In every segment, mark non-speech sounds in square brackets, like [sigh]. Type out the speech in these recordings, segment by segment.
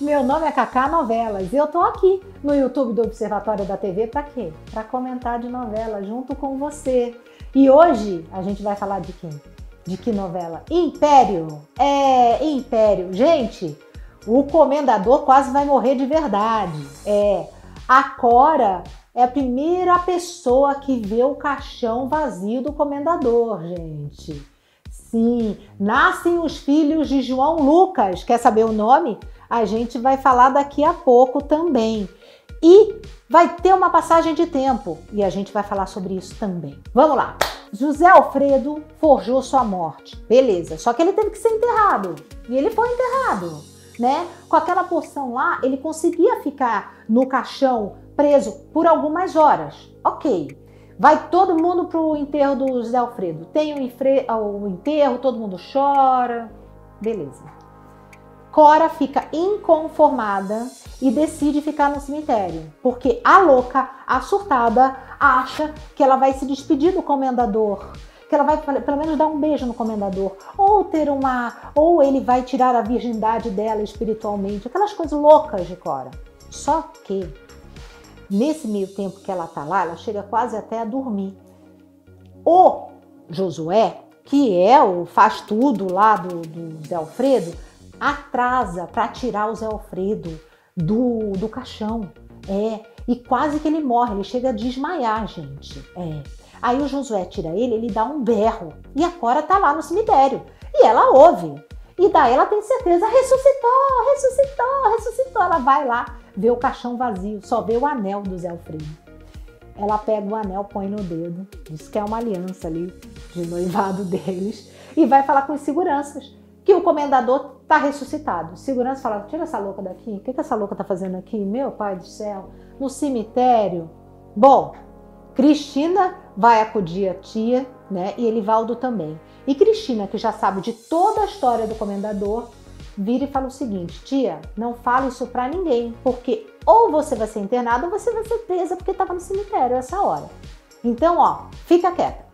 Meu nome é Cacá Novelas e eu tô aqui no YouTube do Observatório da TV para quê? Para comentar de novela junto com você. E hoje a gente vai falar de quem? De que novela? Império. É, Império. Gente, o comendador quase vai morrer de verdade. É, a Cora é a primeira pessoa que vê o caixão vazio do comendador, gente. Sim, nascem os filhos de João Lucas. Quer saber o nome? A gente vai falar daqui a pouco também. E vai ter uma passagem de tempo e a gente vai falar sobre isso também. Vamos lá. José Alfredo forjou sua morte. Beleza, só que ele teve que ser enterrado. E ele foi enterrado, né? Com aquela porção lá, ele conseguia ficar no caixão preso por algumas horas. OK. Vai todo mundo pro enterro do José Alfredo. Tem o, o enterro, todo mundo chora. Beleza. Cora fica inconformada e decide ficar no cemitério, porque a louca, a surtada, acha que ela vai se despedir do comendador, que ela vai pelo menos dar um beijo no comendador, ou ter uma, ou ele vai tirar a virgindade dela espiritualmente, aquelas coisas loucas de Cora. Só que Nesse meio tempo que ela tá lá, ela chega quase até a dormir. O Josué, que é o faz tudo lá do, do Zé Alfredo, atrasa para tirar o Zé Alfredo do, do caixão. É, e quase que ele morre, ele chega a desmaiar, gente. É. Aí o Josué tira ele, ele dá um berro. E a Cora tá lá no cemitério. E ela ouve. E daí ela tem certeza, ressuscitou, ressuscitou, ressuscitou. Ela vai lá, vê o caixão vazio, só vê o anel do Zé Alfredo. Ela pega o anel, põe no dedo, diz que é uma aliança ali de noivado [laughs] deles, e vai falar com os seguranças que o comendador está ressuscitado. Segurança fala: tira essa louca daqui, o que, que essa louca está fazendo aqui? Meu pai do céu, no cemitério. Bom, Cristina vai acudir a tia, né? E Elivaldo também. E Cristina, que já sabe de toda a história do comendador, vira e fala o seguinte: tia, não fale isso para ninguém, porque ou você vai ser internado ou você vai ser presa porque estava no cemitério essa hora. Então, ó, fica quieta.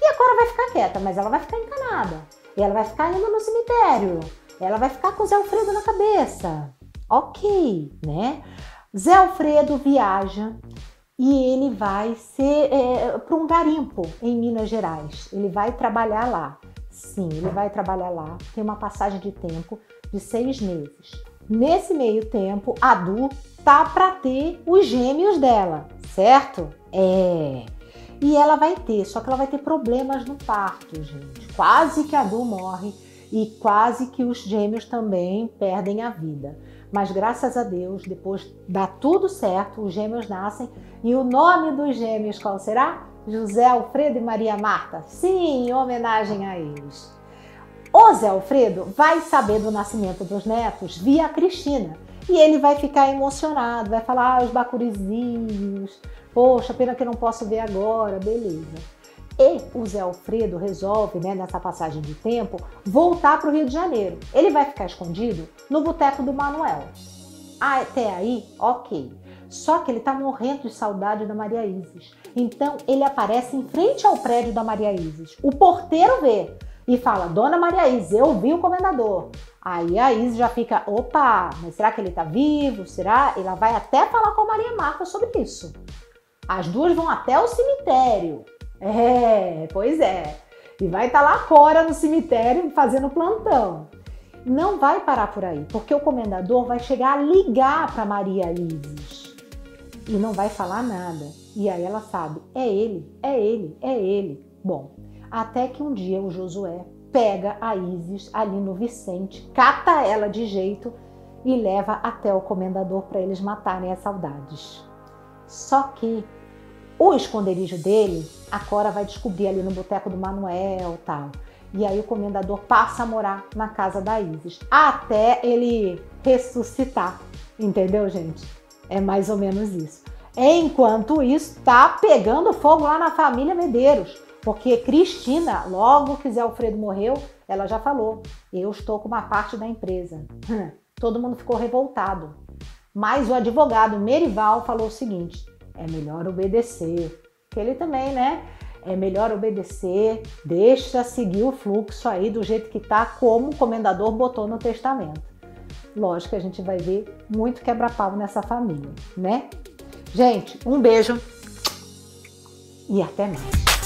E a Cora vai ficar quieta, mas ela vai ficar encanada. E ela vai ficar indo no cemitério. Ela vai ficar com o Zé Alfredo na cabeça. Ok, né? Zé Alfredo viaja e ele vai ser é, para um garimpo em Minas Gerais. Ele vai trabalhar lá. Sim, ele vai trabalhar lá. Tem uma passagem de tempo de seis meses. Nesse meio tempo, a Du tá para ter os gêmeos dela, certo? É. E ela vai ter, só que ela vai ter problemas no parto, gente. Quase que a Du morre e quase que os gêmeos também perdem a vida. Mas graças a Deus, depois dá tudo certo, os gêmeos nascem e o nome dos gêmeos qual será? José Alfredo e Maria Marta. Sim, em homenagem a eles. O Zé Alfredo vai saber do nascimento dos netos via Cristina. E ele vai ficar emocionado, vai falar ah, os bacurizinhos, poxa, pena que eu não posso ver agora, beleza. E o Zé Alfredo resolve, né, nessa passagem de tempo, voltar para o Rio de Janeiro. Ele vai ficar escondido no boteco do Manuel. Até aí, ok. Só que ele está morrendo de saudade da Maria Isis. Então ele aparece em frente ao prédio da Maria Isis. O porteiro vê e fala: Dona Maria Isis, eu vi o comendador. Aí a Isis já fica: opa, mas será que ele está vivo? Será? Ela vai até falar com a Maria Marta sobre isso. As duas vão até o cemitério. É, pois é. E vai estar tá lá a Cora no cemitério fazendo plantão. Não vai parar por aí, porque o comendador vai chegar a ligar para Maria Isis e não vai falar nada. E aí ela sabe: é ele, é ele, é ele. Bom, até que um dia o Josué pega a Isis ali no Vicente, cata ela de jeito e leva até o comendador para eles matarem as saudades. Só que o esconderijo dele, a Cora vai descobrir ali no boteco do Manuel tal. E aí o comendador passa a morar na casa da Isis, até ele ressuscitar. Entendeu, gente? É mais ou menos isso. Enquanto isso, tá pegando fogo lá na família Medeiros. Porque Cristina, logo que Zé Alfredo morreu, ela já falou: eu estou com uma parte da empresa. [laughs] Todo mundo ficou revoltado. Mas o advogado Merival falou o seguinte: é melhor obedecer. Que ele também, né? É melhor obedecer, deixa seguir o fluxo aí do jeito que tá, como o comendador botou no testamento. lógico que a gente vai ver muito quebra-pau nessa família, né? Gente, um beijo e até mais.